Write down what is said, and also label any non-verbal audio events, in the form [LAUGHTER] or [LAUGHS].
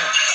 Yeah. [LAUGHS]